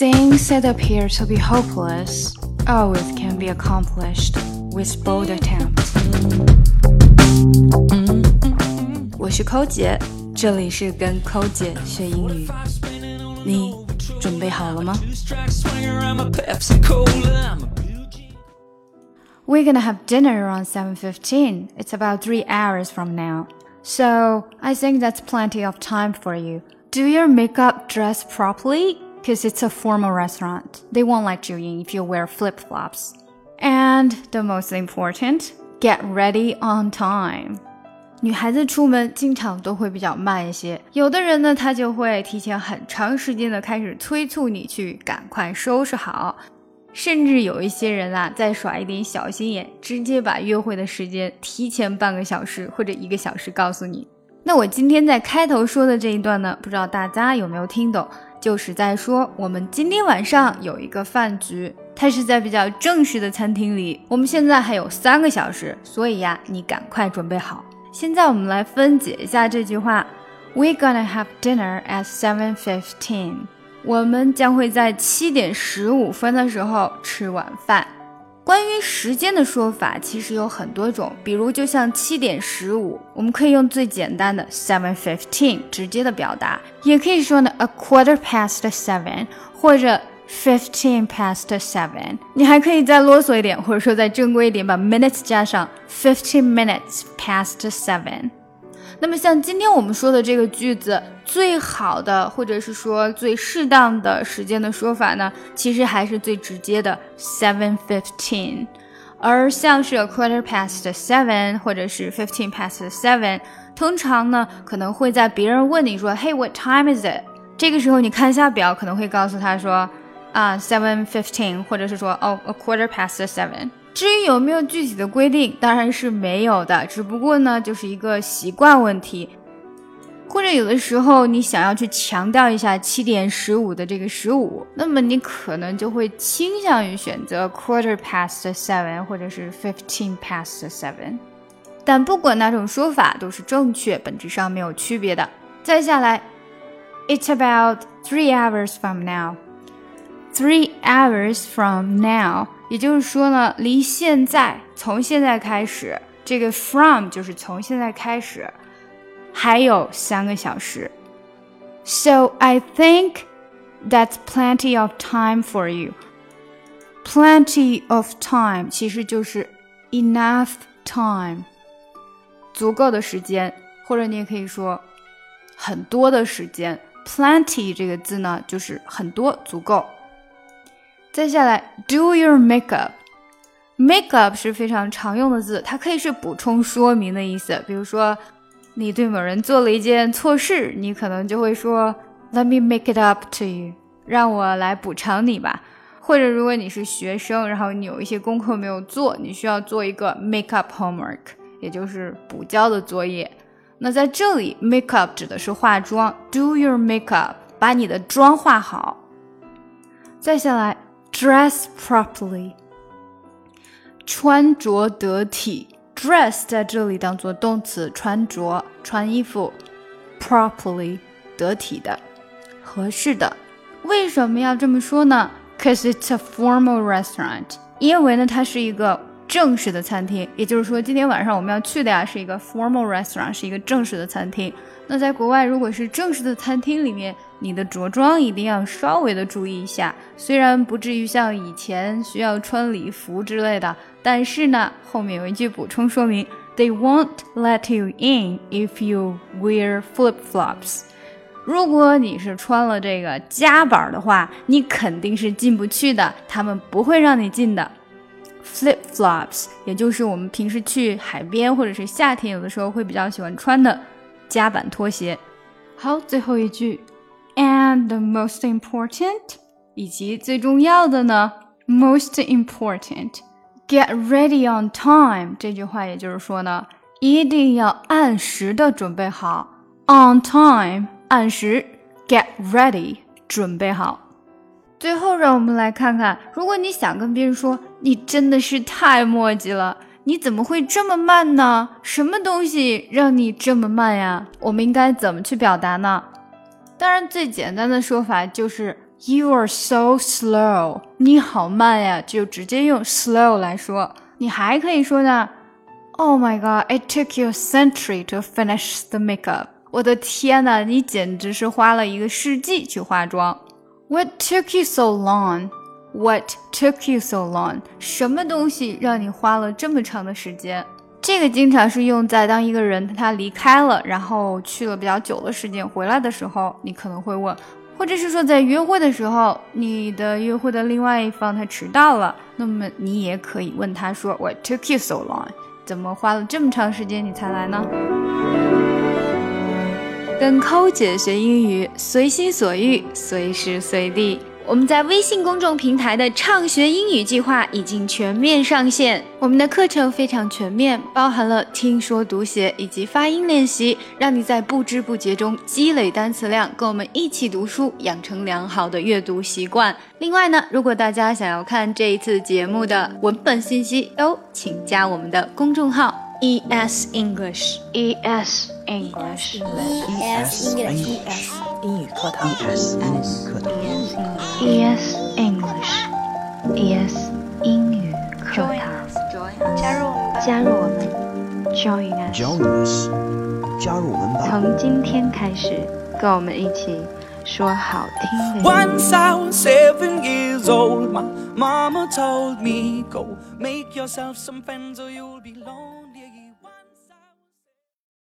Things that appear to be hopeless always can be accomplished with bold attempt. 我是抠姐，这里是跟抠姐学英语。你准备好了吗？We're gonna have dinner around 7:15. It's about 3 hours from now. So, I think that's plenty of time for you. Do your makeup dress properly? Because it's a formal restaurant. They won't like you in if you wear flip flops. And the most important, get ready on time. 女孩子出门经常都会比较慢一些，有的人呢，他就会提前很长时间的开始催促你去赶快收拾好，甚至有一些人啊，再耍一点小心眼，直接把约会的时间提前半个小时或者一个小时告诉你。那我今天在开头说的这一段呢，不知道大家有没有听懂？就是在说我们今天晚上有一个饭局，它是在比较正式的餐厅里。我们现在还有三个小时，所以呀，你赶快准备好。现在我们来分解一下这句话：We gonna have dinner at seven fifteen。我们将会在七点十五分的时候吃晚饭。关于时间的说法其实有很多种，比如就像七点十五，我们可以用最简单的 seven fifteen 直接的表达，也可以说呢 a quarter past seven 或者 fifteen past seven。你还可以再啰嗦一点，或者说再正规一点，把 minutes 加上 fifteen minutes past seven。那么像今天我们说的这个句子，最好的或者是说最适当的时间的说法呢，其实还是最直接的 seven fifteen。而像是 a quarter past seven 或者是 fifteen past seven，通常呢可能会在别人问你说 Hey what time is it？这个时候你看一下表，可能会告诉他说啊 seven fifteen，或者是说哦 a quarter past seven。至于有没有具体的规定，当然是没有的，只不过呢，就是一个习惯问题，或者有的时候你想要去强调一下七点十五的这个十五，那么你可能就会倾向于选择 quarter past seven 或者是 fifteen past seven。但不管哪种说法都是正确，本质上没有区别的。再下来，It's about three hours from now. Three hours from now. 也就是说呢，离现在从现在开始，这个 from 就是从现在开始，还有三个小时。So I think that's plenty of time for you. Plenty of time 其实就是 enough time，足够的时间，或者你也可以说很多的时间。Plenty 这个字呢，就是很多，足够。再下来，do your makeup。makeup 是非常常用的字，它可以是补充说明的意思。比如说，你对某人做了一件错事，你可能就会说，Let me make it up to you，让我来补偿你吧。或者，如果你是学生，然后你有一些功课没有做，你需要做一个 makeup homework，也就是补交的作业。那在这里，makeup 指的是化妆，do your makeup，把你的妆化好。再下来。Dress properly，穿着得体。Dress 在这里当做动词，穿着、穿衣服。Properly，得体的、合适的。为什么要这么说呢？Cause it's a formal restaurant，因为呢它是一个正式的餐厅。也就是说，今天晚上我们要去的呀是一个 formal restaurant，是一个正式的餐厅。那在国外，如果是正式的餐厅里面，你的着装一定要稍微的注意一下，虽然不至于像以前需要穿礼服之类的，但是呢，后面有一句补充说明：They won't let you in if you wear flip flops。如果你是穿了这个夹板的话，你肯定是进不去的，他们不会让你进的。flops，也就是我们平时去海边或者是夏天有的时候会比较喜欢穿的夹板拖鞋。好，最后一句。And the most important，以及最重要的呢，most important，get ready on time。这句话也就是说呢，一定要按时的准备好，on time，按时，get ready，准备好。最后，让我们来看看，如果你想跟别人说你真的是太磨叽了，你怎么会这么慢呢？什么东西让你这么慢呀？我们应该怎么去表达呢？当然，最简单的说法就是 You are so slow，你好慢呀，就直接用 slow 来说。你还可以说呢，Oh my god，it took you a century to finish the makeup。我的天呐，你简直是花了一个世纪去化妆。What took you so long？What took you so long？什么东西让你花了这么长的时间？这个经常是用在当一个人他离开了，然后去了比较久的时间回来的时候，你可能会问。或者是说，在约会的时候，你的约会的另外一方他迟到了，那么你也可以问他说：“What took you so long？怎么花了这么长时间你才来呢？”跟扣姐学英语，随心所欲，随时随地。我们在微信公众平台的畅学英语计划已经全面上线。我们的课程非常全面，包含了听说读写以及发音练习，让你在不知不觉中积累单词量，跟我们一起读书，养成良好的阅读习惯。另外呢，如果大家想要看这一次节目的文本信息，都请加我们的公众号 E S English E S English E S English 英语课堂，E S 英语课堂。 E S English E S 英语课堂。加入我们吧。加入我们，Join us。 Join us，加入我们吧。从今天开始，跟我们一起说好听的英语。 Once I was seven years old, my mama told me, Go make yourself some friends or you'll be lonely.